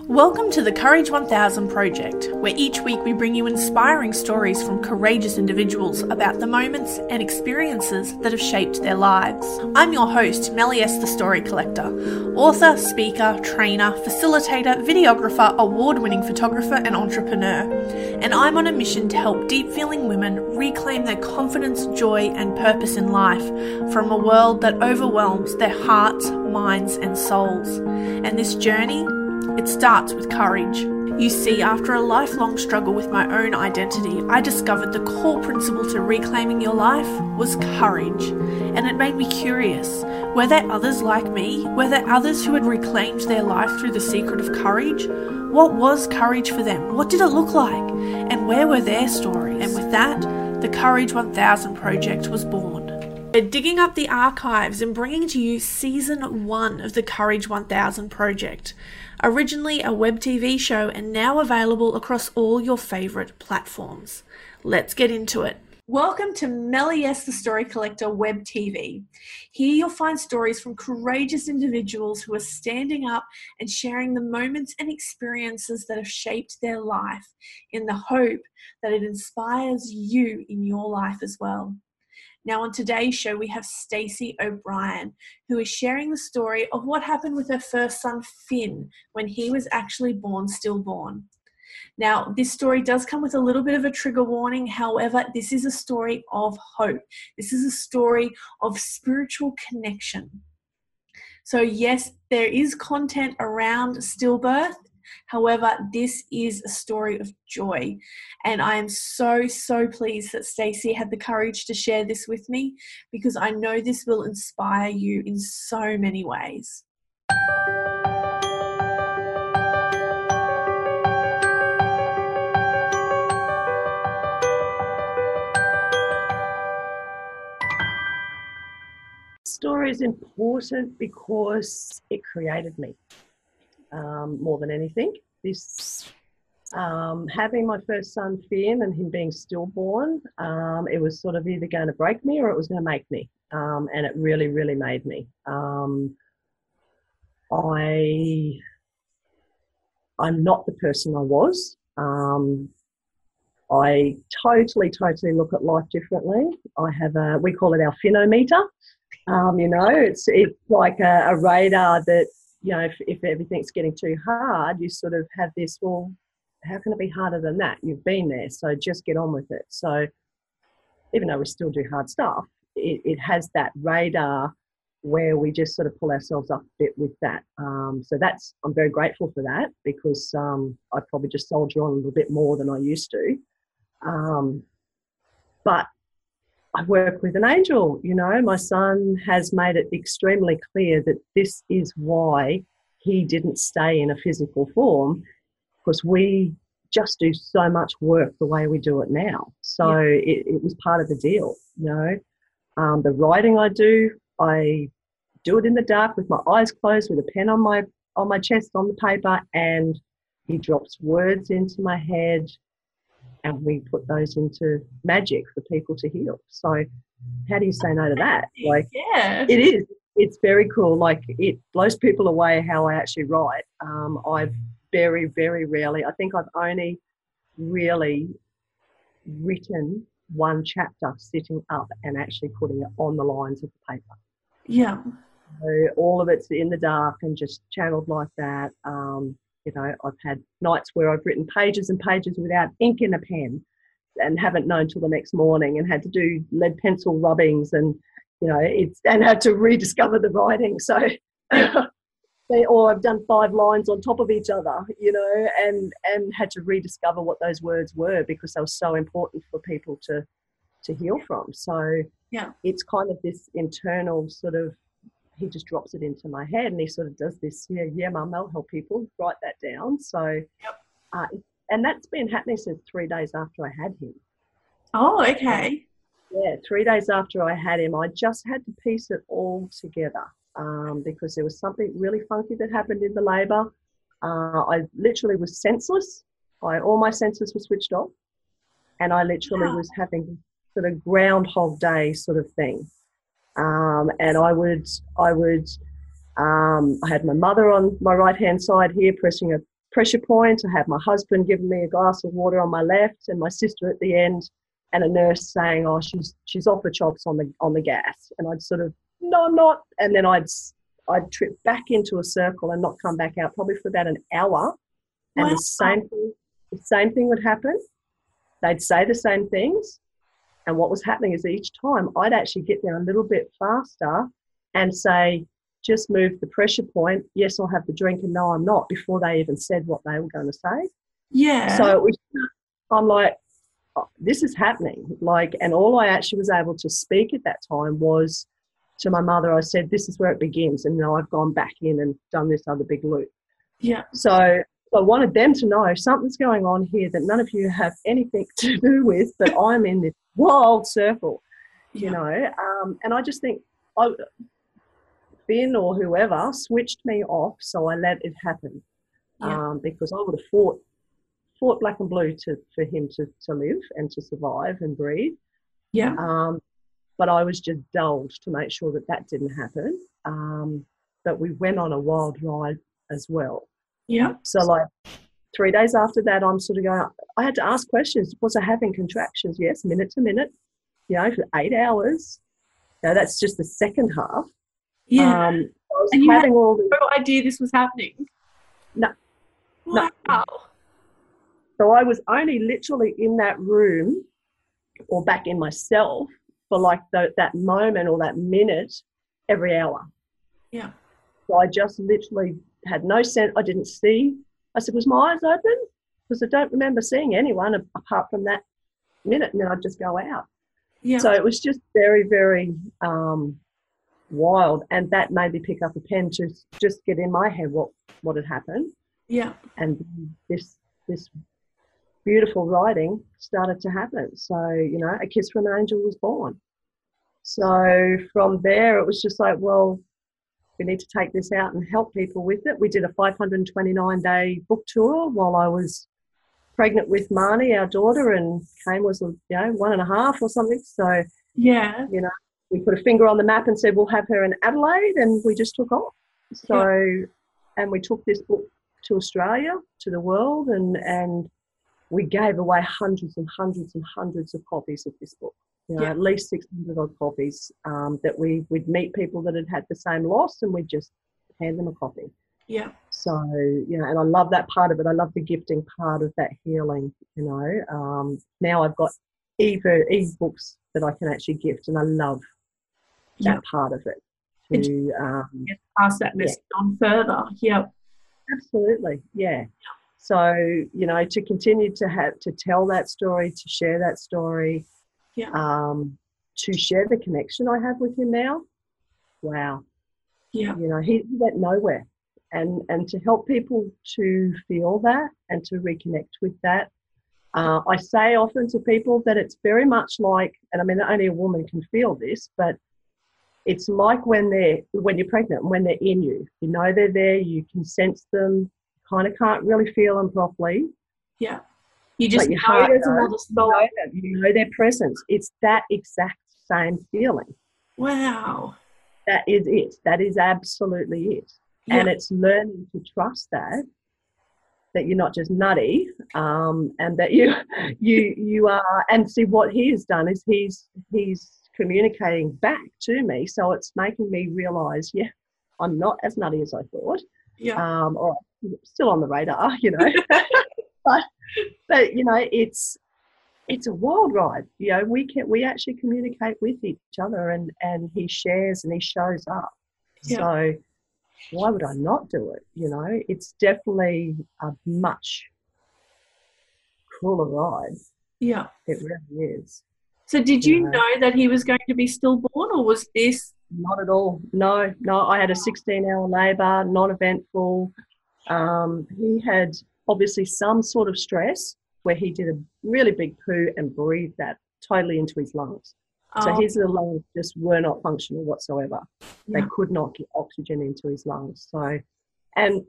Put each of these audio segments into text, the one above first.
Welcome to the Courage 1000 project, where each week we bring you inspiring stories from courageous individuals about the moments and experiences that have shaped their lives. I'm your host, Melly S. the Story Collector, author, speaker, trainer, facilitator, videographer, award winning photographer, and entrepreneur. And I'm on a mission to help deep feeling women reclaim their confidence, joy, and purpose in life from a world that overwhelms their hearts, minds, and souls. And this journey it starts with courage. You see, after a lifelong struggle with my own identity, I discovered the core principle to reclaiming your life was courage. And it made me curious were there others like me? Were there others who had reclaimed their life through the secret of courage? What was courage for them? What did it look like? And where were their stories? And with that, the Courage 1000 project was born. We're digging up the archives and bringing to you season one of the Courage 1000 project originally a web TV show and now available across all your favourite platforms. Let's get into it. Welcome to Melly the Story Collector Web TV. Here you'll find stories from courageous individuals who are standing up and sharing the moments and experiences that have shaped their life in the hope that it inspires you in your life as well. Now, on today's show, we have Stacey O'Brien, who is sharing the story of what happened with her first son, Finn, when he was actually born stillborn. Now, this story does come with a little bit of a trigger warning. However, this is a story of hope. This is a story of spiritual connection. So, yes, there is content around stillbirth However, this is a story of joy. And I am so, so pleased that Stacey had the courage to share this with me because I know this will inspire you in so many ways. story is important because it created me um, more than anything. This um, having my first son Finn and him being stillborn, um, it was sort of either going to break me or it was going to make me, um, and it really, really made me. Um, I I'm not the person I was. Um, I totally, totally look at life differently. I have a we call it our phenometer. Um, you know, it's it's like a, a radar that you know, if, if everything's getting too hard, you sort of have this, well, how can it be harder than that? You've been there, so just get on with it. So even though we still do hard stuff, it, it has that radar where we just sort of pull ourselves up a bit with that. Um, so that's I'm very grateful for that because um, I probably just soldier on a little bit more than I used to. Um, but I work with an angel. You know, my son has made it extremely clear that this is why he didn't stay in a physical form because we just do so much work the way we do it now. So yeah. it, it, was part of the deal, you know. Um, the writing I do, I do it in the dark with my eyes closed, with a pen on my on my chest on the paper, and he drops words into my head and we put those into magic for people to heal. So how do you say no to that? Like yeah. it is. It's very cool. Like it blows people away how I actually write. Um, I've very, very rarely, I think I've only really written one chapter sitting up and actually putting it on the lines of the paper. Yeah. So all of it's in the dark and just channeled like that. Um, you know, I've had nights where I've written pages and pages without ink in a pen and haven't known till the next morning and had to do lead pencil rubbings and, you know, it's, and had to rediscover the writing. So, or I've done five lines on top of each other, you know, and, and had to rediscover what those words were because they were so important for people to, to heal from. So, yeah, it's kind of this internal sort of he just drops it into my head and he sort of does this, yeah, yeah, mum, I'll help people write that down. So, yep. uh, and that's been happening since three days after I had him. Oh, okay. Yeah, three days after I had him, I just had to piece it all together um, because there was something really funky that happened in the labour. Uh, I literally was senseless. I, all my senses were switched off, and I literally wow. was having sort of groundhog day sort of thing. Um, and I would, I would, um, I had my mother on my right hand side here pressing a pressure point. I had my husband giving me a glass of water on my left, and my sister at the end, and a nurse saying, "Oh, she's she's off the chops on the on the gas." And I'd sort of, "No, I'm not," and then I'd I'd trip back into a circle and not come back out, probably for about an hour, and wow. the same thing the same thing would happen. They'd say the same things, and what was happening is each time I'd actually get there a little bit faster and say, just move the pressure point. Yes, I'll have the drink, and no, I'm not, before they even said what they were going to say. Yeah. So was, I'm like, oh, this is happening. Like, and all I actually was able to speak at that time was to my mother. I said, this is where it begins. And now I've gone back in and done this other big loop. Yeah. So I wanted them to know something's going on here that none of you have anything to do with, but I'm in this wild circle, you yeah. know. Um, and I just think I, Finn or whoever switched me off, so I let it happen yeah. um, because I would have fought fought black and blue to for him to, to live and to survive and breathe. Yeah. Um, but I was just dulled to make sure that that didn't happen. Um, but we went on a wild ride as well. Yeah. So like three days after that, I'm sort of going. I had to ask questions. Was I having contractions? Yes, minute to minute. You know, for eight hours. Now that's just the second half. Yeah. Um, and you had all the, no idea this was happening. No. Wow. No. So I was only literally in that room or back in myself for like the, that moment or that minute every hour. Yeah. So I just literally had no sense. I didn't see. I said, was my eyes open? Because I don't remember seeing anyone apart from that minute, and then I'd just go out. Yeah. So it was just very, very um, wild, and that made me pick up a pen to just get in my head what what had happened. Yeah. And this this beautiful writing started to happen. So you know, a kiss from an angel was born. So from there, it was just like, well, we need to take this out and help people with it. We did a 529 day book tour while I was pregnant with Marnie, our daughter, and Kane was, you know, one and a half or something. So, yeah, you know, we put a finger on the map and said, we'll have her in Adelaide, and we just took off. So, yeah. and we took this book to Australia, to the world, and, and we gave away hundreds and hundreds and hundreds of copies of this book you know, yeah. at least 600 odd copies um, that we would meet people that had had the same loss and we'd just hand them a copy. Yeah. So, you know, and I love that part of it. I love the gifting part of that healing, you know. Um, now I've got e books that I can actually gift and I love that yep. part of it. To um, pass that message yeah. on further. Yep. Absolutely. Yeah. So, you know, to continue to have to tell that story, to share that story, yeah. Um, to share the connection I have with him now, wow. Yeah. You know, he went nowhere. And, and to help people to feel that and to reconnect with that. Uh, I say often to people that it's very much like, and I mean, only a woman can feel this, but it's like when they're when you're pregnant, when they're in you. You know they're there, you can sense them, kind of can't really feel them properly. Yeah. You just know there's another soul. You know, you know their presence. It's that exact same feeling. Wow. That is it. That is absolutely it. Yeah. And it's learning to trust that that you're not just nutty, um, and that you you you are. And see what he has done is he's he's communicating back to me, so it's making me realise, yeah, I'm not as nutty as I thought. Yeah. Um, or still on the radar, you know. but but you know, it's it's a wild ride. You know, we can we actually communicate with each other, and and he shares and he shows up. Yeah. So why would I not do it? You know, it's definitely a much cooler ride. Yeah, it really is. So, did you, you know, know that he was going to be stillborn, or was this? Not at all. No, no. I had a 16-hour labour, non-eventful. Um, he had obviously some sort of stress where he did a really big poo and breathed that totally into his lungs. Oh. So his little lungs just were not functional whatsoever. Yeah. They could not get oxygen into his lungs. So, and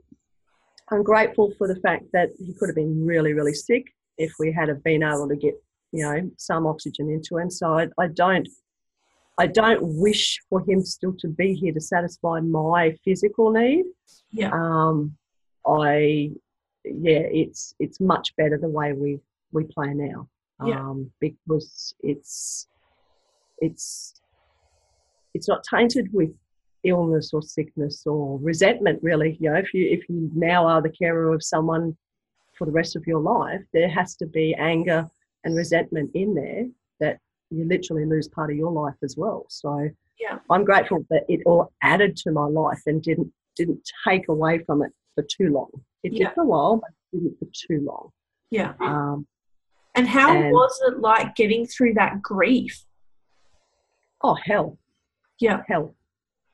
I'm grateful for the fact that he could have been really, really sick if we had have been able to get, you know, some oxygen into him. So I, I don't, I don't wish for him still to be here to satisfy my physical need. Yeah. Um, I yeah, it's it's much better the way we we play now. Yeah. Um, because it's it's it's not tainted with illness or sickness or resentment really you know if you if you now are the carer of someone for the rest of your life there has to be anger and resentment in there that you literally lose part of your life as well so Yeah. i'm grateful that it all added to my life and didn't didn't take away from it for too long it Yeah. for a while but it didn't for too long Yeah. um, And how And- was it like getting through that grief? oh hell Yeah. hell,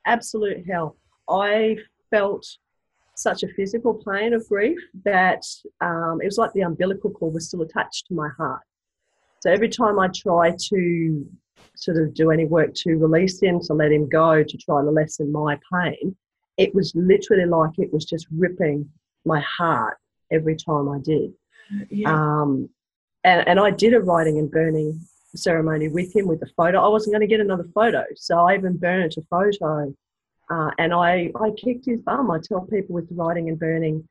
absolute hell. I felt such a physical pain of grief that um, it was like the umbilical cord was still attached to my heart. So every time I try to sort of do any work to release him, to let him go, to try to lessen my pain, it was literally like it was just ripping my heart every time I did. Yeah. Um, and, and I did a writing and burning ceremony with him with a photo. I wasn't going to get another photo, so I even burnt a photo. Uh, and I, I kicked his bum. I tell people with writing and burning,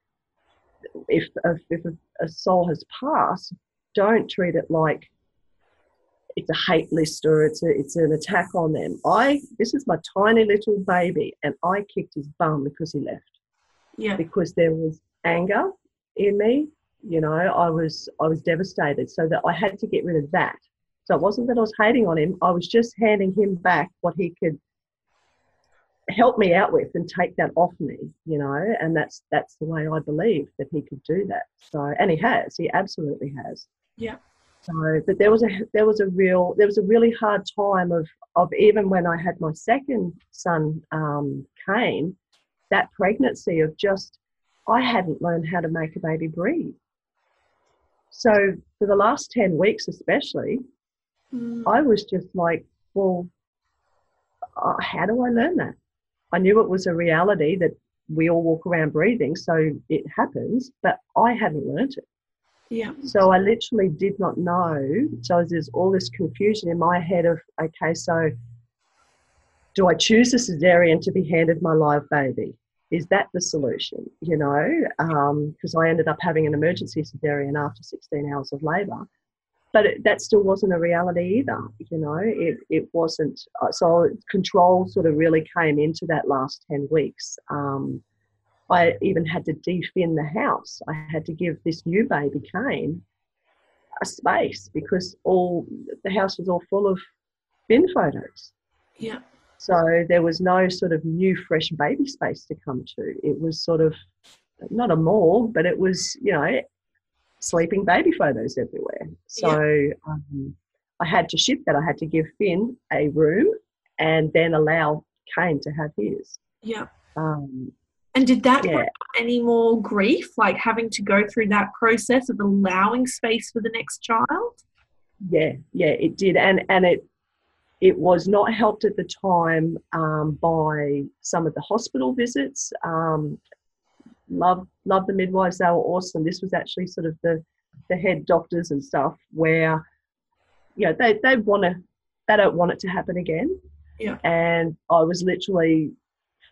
if, if, if a, a soul has passed, don't treat it like it's a hate list or it's a, it's an attack on them. I this is my tiny little baby, and I kicked his bum because he left yeah. because there was anger in me you know i was i was devastated so that i had to get rid of that so it wasn't that i was hating on him i was just handing him back what he could help me out with and take that off me you know and that's that's the way i believe that he could do that so and he has he absolutely has Yeah. So but there was a there was a real there was a really hard time of of even when i had my second son um kane that pregnancy of just I hadn't learned how to make a baby breathe. So for the last 10 weeks, especially, Mm. I was just like, well, uh, how do I learn that? I knew it was a reality that we all walk around breathing, so it happens, but I hadn't learned it. Yeah. So I literally did not know. So there's all this confusion in my head of, okay, so do I choose a cesarean to be handed my live baby? Is that the solution? You know, because I ended up having an emergency cesarean after 16 hours of labour. But it, that still wasn't a reality either. You know, it, it wasn't. uh, So control sort of really came into that last 10 weeks. Um, I even had to defin the house. I had to give this new baby Kane a space because all the house was all full of Finn photos. Yeah. So there was no sort of new, fresh baby space to come to. It was sort of not a mall, but it was, you know, sleeping baby photos everywhere. So um, I had to shift that. I had to give Finn a room and then allow Kane to have his. Yeah. Um, And did that yeah, any more grief, like having to go through that process of allowing space for the next child? yeah, yeah, it did, and and it it was not helped at the time um, by some of the hospital visits. Um, love love the midwives; they were awesome. This was actually sort of the the head doctors and stuff where you know they they want to they don't want it to happen again. Yeah. And I was literally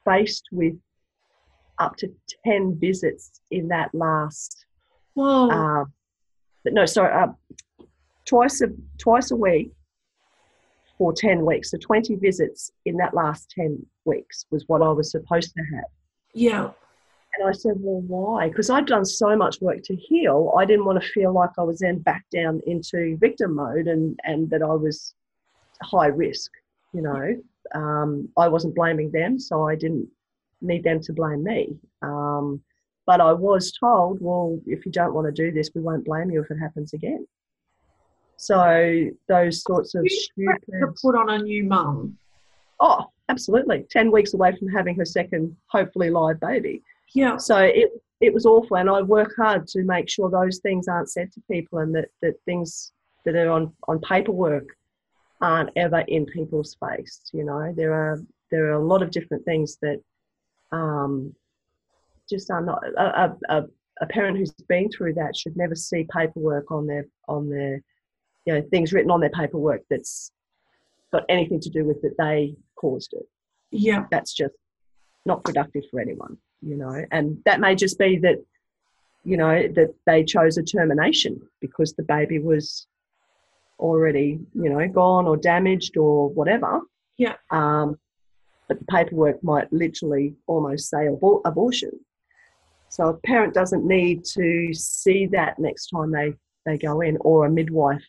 faced with up to ten visits in that last Whoa. uh, no, sorry, uh, twice a twice a week for ten weeks. So twenty visits in that last ten weeks was what I was supposed to have. yeah. And I said, well, why? Because I'd done so much work to heal. I didn't want to feel like I was then back down into victim mode and and that I was high risk. You know, um, I wasn't blaming them, so I didn't need them to blame me. Um, but I was told, well, if you don't want to do this, we won't blame you if it happens again. So those sorts of had to put on a new mum. Oh, absolutely. Ten weeks away from having her second, hopefully live baby. Yeah. So it it was awful, and I work hard to make sure those things aren't said to people, and that, that things that are on, on paperwork aren't ever in people's face. You know, there are there are a lot of different things that um, just are not. A, a, a parent who's been through that should never see paperwork on their on their you know things written on their paperwork that's got anything to do with that they caused it Yeah. that's just not productive for anyone, you know. And that may just be that you know, that they chose a termination because the baby was already, you know, gone or damaged or whatever. Yeah. Um, but the paperwork might literally almost say abor- abortion. So a parent doesn't need to see that next time they, they go in, or a midwife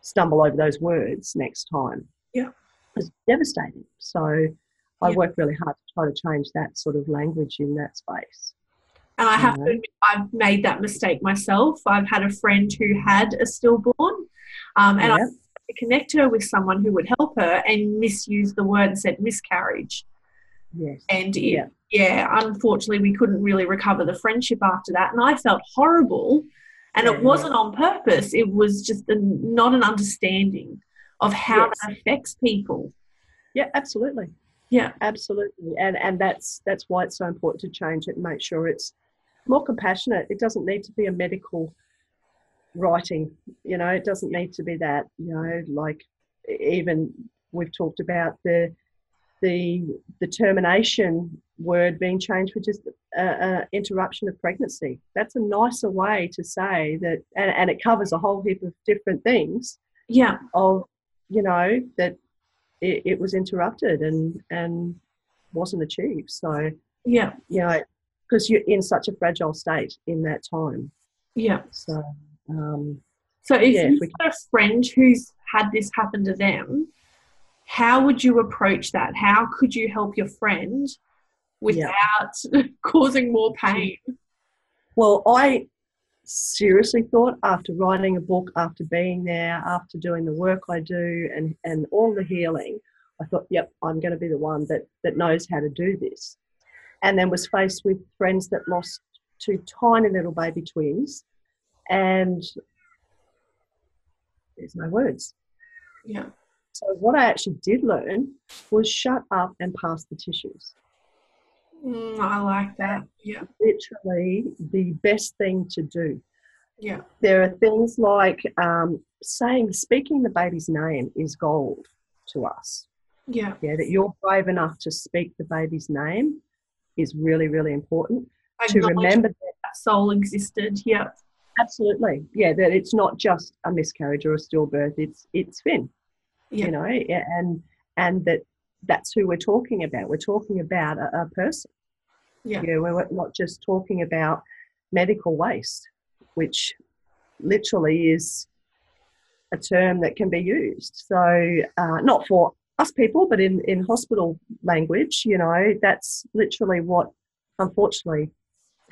stumble over those words next time. Yeah. It's devastating. So I Yeah. work really hard to try to change that sort of language in that space. And I have to admit, I've made that mistake myself. I've had a friend who had a stillborn, um, and I Yeah. had to connect her with someone who would help her and misused the word and said miscarriage. Yes. And it, Yeah. yeah. unfortunately, we couldn't really recover the friendship after that. And I felt horrible. And Yeah, it wasn't on purpose, it was just a, not an understanding of how Yes. that affects people. Yeah, absolutely. Yeah. Absolutely. And and that's that's why it's so important to change it and make sure it's more compassionate. It doesn't need to be a medical writing, you know, it doesn't need to be that, you know, like even we've talked about the the the termination word being changed for just a, a interruption of pregnancy. That's a nicer way to say that and, and it covers a whole heap of different things Yeah. of you know that it, it was interrupted and and wasn't achieved so Yeah. you know because you're in such a fragile state in that time Yeah. so um, So if Yeah, you've got a friend who's had this happen to them, how would you approach that? How could you help your friend without causing more pain? well i seriously thought after writing a book after being there after doing the work i do and and all the healing i thought yep i'm going to be the one that that knows how to do this and then was faced with friends that lost two tiny little baby twins and there's no words Yeah. so what i actually did learn was shut up and pass the tissues Mm, I like that. Yeah. literally the best thing to do Yeah. there are things like um, saying, speaking the baby's name is gold to us. Yeah. Yeah, that you're brave enough to speak the baby's name is really, really important. To remember that, that soul existed. Yeah. Absolutely, yeah, that it's not just a miscarriage or a stillbirth. It's it's Finn, Yeah. you know, and and that that's who we're talking about. We're talking about a, a person. Yeah. You know, we're not just talking about medical waste, which literally is a term that can be used. So, uh, not for us people, but in, in hospital language, you know, that's literally what unfortunately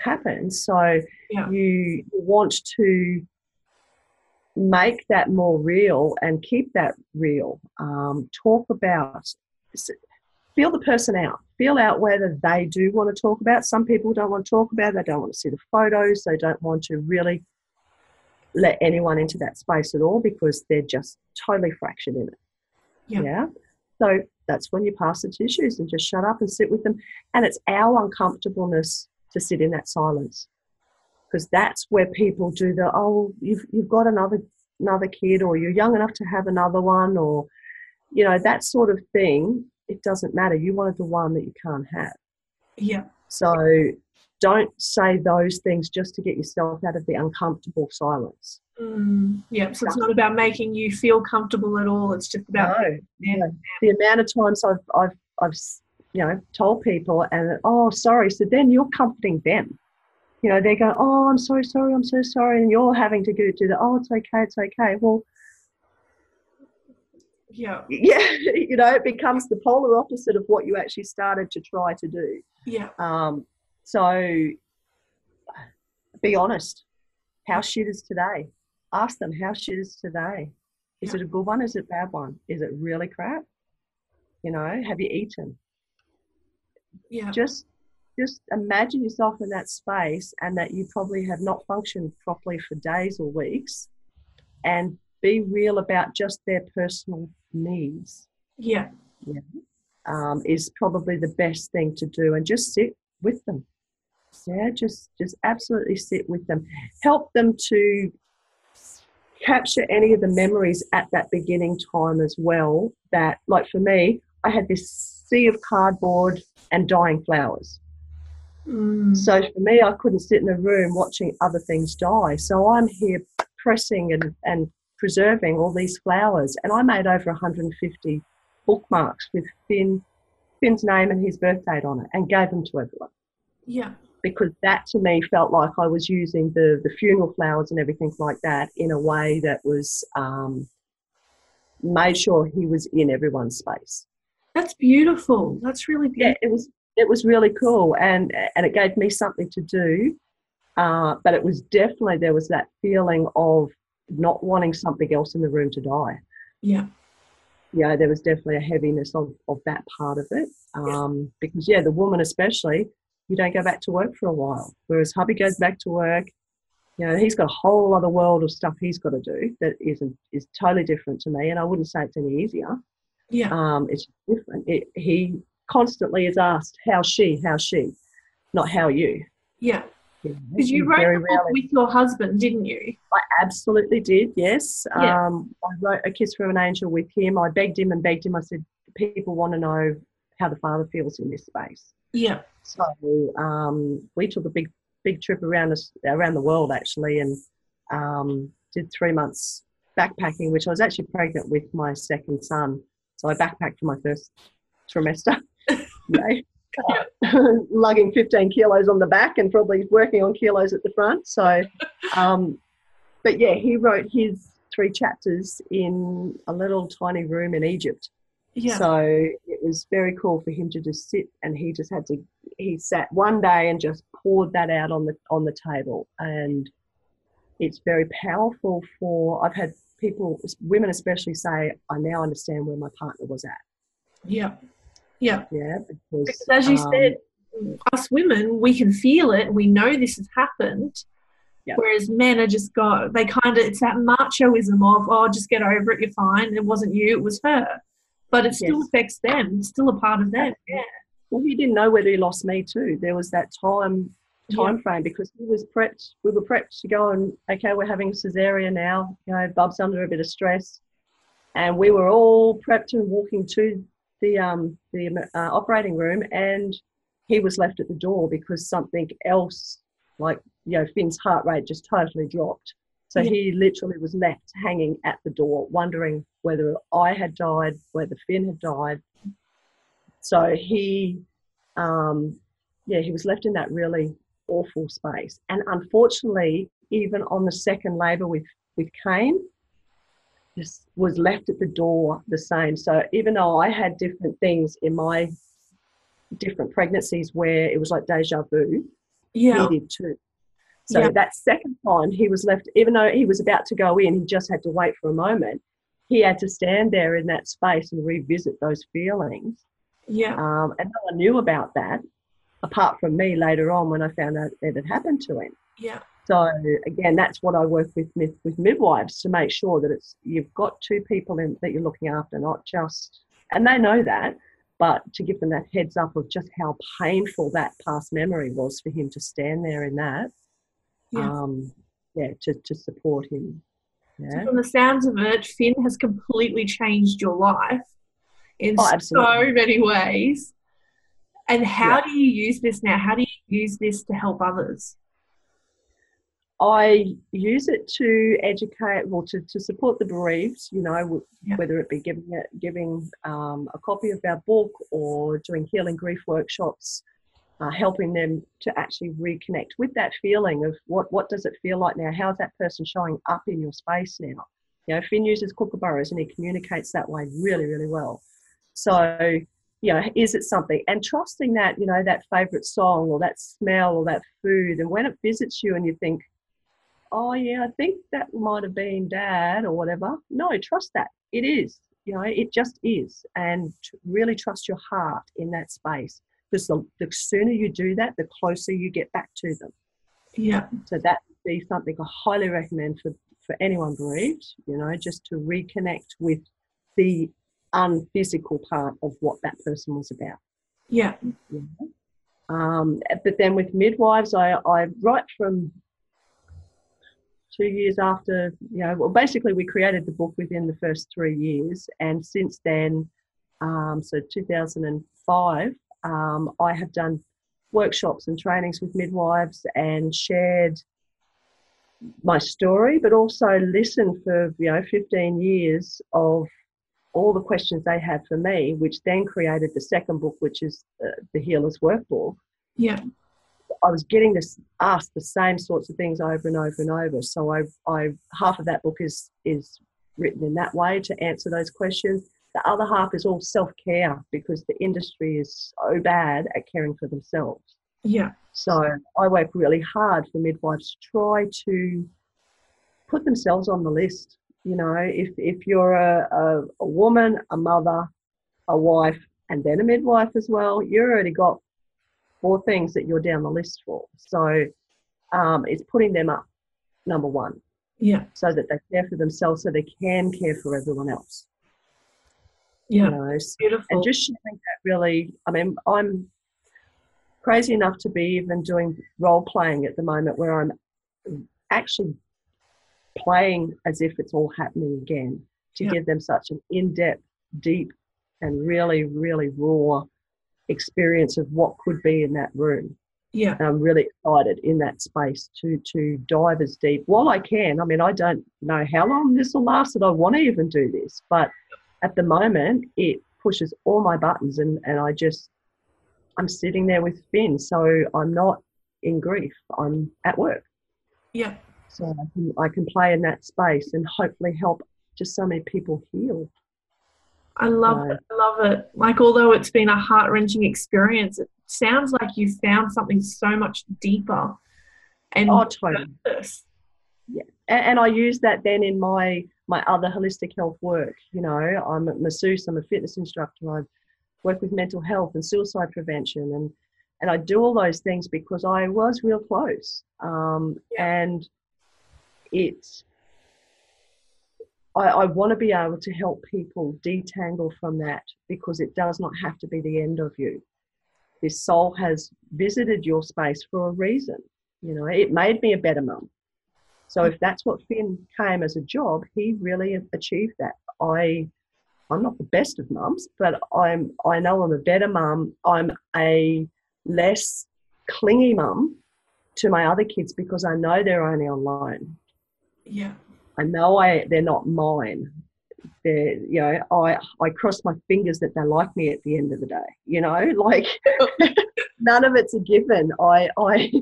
happens. So, Yeah. you want to make that more real and keep that real. Um, talk about, feel the person out. Feel out whether they do want to talk about. Some people don't want to talk about. They don't want to see the photos. They don't want to really let anyone into that space at all because they're just totally fractured in it. Yeah. So that's when you pass the tissues and just shut up and sit with them. And it's our uncomfortableness to sit in that silence because that's where people do the oh you've you've got another another kid or you're young enough to have another one or you know that sort of thing it doesn't matter you wanted the one that you can't have Yeah. so don't say those things just to get yourself out of the uncomfortable silence Mm, yeah. So it's not about making you feel comfortable at all. It's just about no, yeah. the amount of times I've I've I've you know told people and oh sorry so then you're comforting them. You know they're going oh I'm so sorry I'm so sorry and you're having to go do the oh it's okay it's okay. Well yeah. yeah you know it becomes the polar opposite of what you actually started to try to do. Yeah. um, so be honest. How shit is today? Ask them how shit is today? Is it a good one? Is it a bad one? Is it really crap? You know have you eaten Yeah. just just imagine yourself in that space and that you probably have not functioned properly for days or weeks and be real about just their personal needs Yeah. um, is probably the best thing to do and just sit with them yeah just just absolutely sit with them help them to capture any of the memories at that beginning time as well that like for me i had this sea of cardboard and dying flowers Mm. So for me, I couldn't sit in a room watching other things die. So I'm here pressing and, and preserving all these flowers. And I made over 150 bookmarks with Finn, Finn's name and his birth date on it and gave them to everyone. Yeah. Because that to me felt like I was using the, the funeral flowers and everything like that in a way that was um, made sure he was in everyone's space. That's beautiful. That's really beautiful. Yeah, it was it was really cool and and it gave me something to do. Uh, but it was definitely there was that feeling of not wanting something else in the room to die. Yeah. Yeah, there was definitely a heaviness of, of that part of it. Um, yeah. Because, yeah, the woman especially, you don't go back to work for a while. Whereas hubby goes back to work, you know, he's got a whole other world of stuff he's got to do that isn't is totally different to me. And I wouldn't say it's any easier. Yeah. Um, it's different. It, he constantly is asked, "How's she? How's she?" Not how you. Yeah. Because you wrote the book with your husband, didn't you? I absolutely did. Yes. Yeah. Um, I wrote a kiss from an angel with him. I begged him and begged him. I said, "People want to know how the father feels in this space." Yeah. So um, we took a big, big trip around us, around the world actually, and um, did three months backpacking, which I was actually pregnant with my second son. So I backpacked for my first trimester. know, lugging 15 kilos on the back and probably working on kilos at the front. So, um, but yeah, he wrote his three chapters in a little tiny room in Egypt. Yeah. So it was very cool for him to just sit and he just had to he sat one day and just poured that out on the on the table and it's very powerful for I've had people women especially say I now understand where my partner was at. Yeah. Yeah. Yeah. Because, because as you um, said, us women, we can feel it. We know this has happened. Whereas men are just got, they kind of, it's that machoism of, oh, just get over it, you're fine. It wasn't you, it was her. But it still yes. affects them, it's still a part of them. Yeah. Well, he didn't know whether he lost me too. There was that time time yeah. frame because he was prepped. We were prepped to go and okay, we're having cesarean now. You know, Bub's under a bit of stress, and we were all prepped and walking to the um, the uh, operating room, and he was left at the door because something else, like you know, Finn's heart rate just totally dropped. So yeah. he literally was left hanging at the door, wondering whether I had died, whether Finn had died. So he, um, yeah, he was left in that really awful space. And unfortunately, even on the second labour with with Kane, just was left at the door the same. So even though I had different things in my different pregnancies where it was like deja vu, yeah. he did too. So yeah. that second time he was left, even though he was about to go in, he just had to wait for a moment. He had to stand there in that space and revisit those feelings. Yeah. Um, and no one knew about that, apart from me later on when I found out that it had happened to him. Yeah. So again, that's what I work with with midwives to make sure that it's you've got two people in, that you're looking after, not just and they know that, but to give them that heads up of just how painful that past memory was for him to stand there in that. Yeah. Um, yeah, to, to support him. Yeah. So from the sounds of it, Finn has completely changed your life in oh, so many ways. And how yeah. do you use this now? How do you use this to help others? I use it to educate, well, to, to support the bereaved, you know, yeah. whether it be giving it, giving um, a copy of our book or doing healing grief workshops, uh, helping them to actually reconnect with that feeling of what, what does it feel like now? How's that person showing up in your space now? You know, Finn uses kookaburras and he communicates that way really, really well. So, you know, is it something? And trusting that, you know, that favorite song or that smell or that food, and when it visits you and you think, oh yeah, I think that might have been dad or whatever. No, trust that. It is. You know, it just is. And really trust your heart in that space. Because the, the sooner you do that, the closer you get back to them. Yeah. So that would be something I highly recommend for, for anyone bereaved, you know, just to reconnect with the unphysical part of what that person was about. Yeah. yeah. Um, but then with midwives, I, I right from two years after, you know, well, basically we created the book within the first three years. And since then, um, so 2005, um, I have done workshops and trainings with midwives and shared my story, but also listened for you know 15 years of all the questions they had for me, which then created the second book, which is uh, the Healer's Workbook. Yeah. I was getting this asked the same sorts of things over and over and over. So I, I half of that book is is written in that way to answer those questions. The other half is all self care because the industry is so bad at caring for themselves. Yeah. So I work really hard for midwives to try to put themselves on the list. You know, if if you're a, a, a woman, a mother, a wife, and then a midwife as well, you've already got four things that you're down the list for. So um, it's putting them up number one. Yeah. So that they care for themselves so they can care for everyone else. Yeah. You know, Beautiful. and just sharing that really, I mean, I'm crazy enough to be even doing role playing at the moment where I'm actually playing as if it's all happening again to Yeah. give them such an in depth, deep, and really, really raw experience of what could be in that room. yeah. And I'm really excited in that space to to dive as deep while I can. I mean, I don't know how long this will last that I want to even do this, but at the moment it pushes all my buttons and, and I just I'm sitting there with Finn, so I'm not in grief. I'm at work. Yeah. So I can I can play in that space and hopefully help just so many people heal. I love it. I love it. Like, although it's been a heart wrenching experience, it sounds like you found something so much deeper and Oh totally. purpose. and, and I use that then in my my other holistic health work. You know, I'm a masseuse, I'm a fitness instructor. I work with mental health and suicide prevention, and and I do all those things because I was real close, um, and it's. I, I want to be able to help people detangle from that because it does not have to be the end of you. This soul has visited your space for a reason. You know, it made me a better mum. So if that's what Finn came as a job, he really achieved that. I, I'm not the best of mums, but I'm. I know I'm a better mum. I'm a less clingy mum to my other kids because I know they're only on loan. Yeah. I know I they're not mine. They're you know I I cross my fingers that they like me at the end of the day. You know, like none of it's a given. I I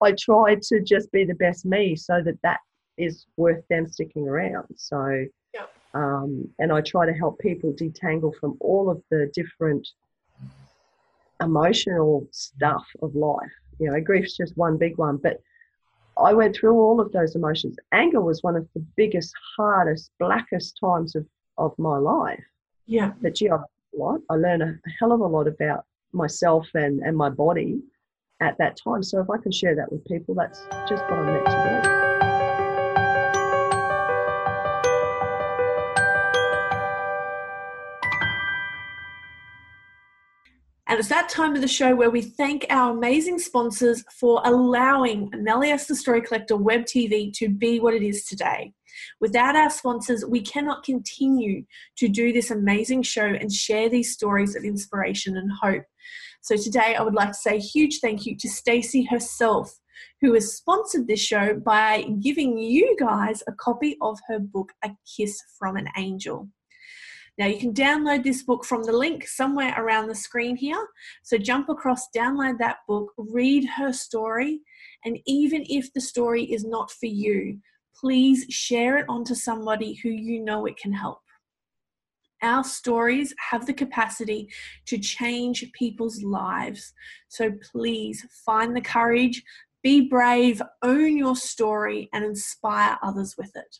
I try to just be the best me so that that is worth them sticking around. So. Yep. Um, and I try to help people detangle from all of the different emotional stuff of life. You know, grief's just one big one, but I went through all of those emotions. Anger was one of the biggest, hardest, blackest times of, of my life. Yeah. But gee, I learned a lot. I learned a hell of a lot about myself and, and my body at that time. So if I can share that with people, that's just what I'm meant to do. And it's that time of the show where we thank our amazing sponsors for allowing Melias the Story Collector Web TV to be what it is today. Without our sponsors, we cannot continue to do this amazing show and share these stories of inspiration and hope. So today I would like to say a huge thank you to Stacey herself, who has sponsored this show by giving you guys a copy of her book, A Kiss from an Angel. Now, you can download this book from the link somewhere around the screen here. So, jump across, download that book, read her story, and even if the story is not for you, please share it onto somebody who you know it can help. Our stories have the capacity to change people's lives. So, please find the courage, be brave, own your story, and inspire others with it.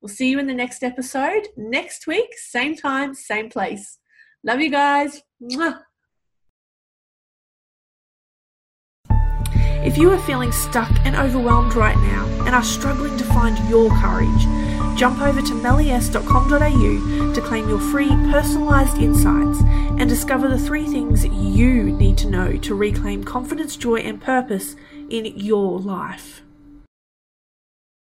We'll see you in the next episode next week, same time, same place. Love you guys. Mwah. If you are feeling stuck and overwhelmed right now and are struggling to find your courage, jump over to melies.com.au to claim your free personalized insights and discover the three things you need to know to reclaim confidence, joy, and purpose in your life.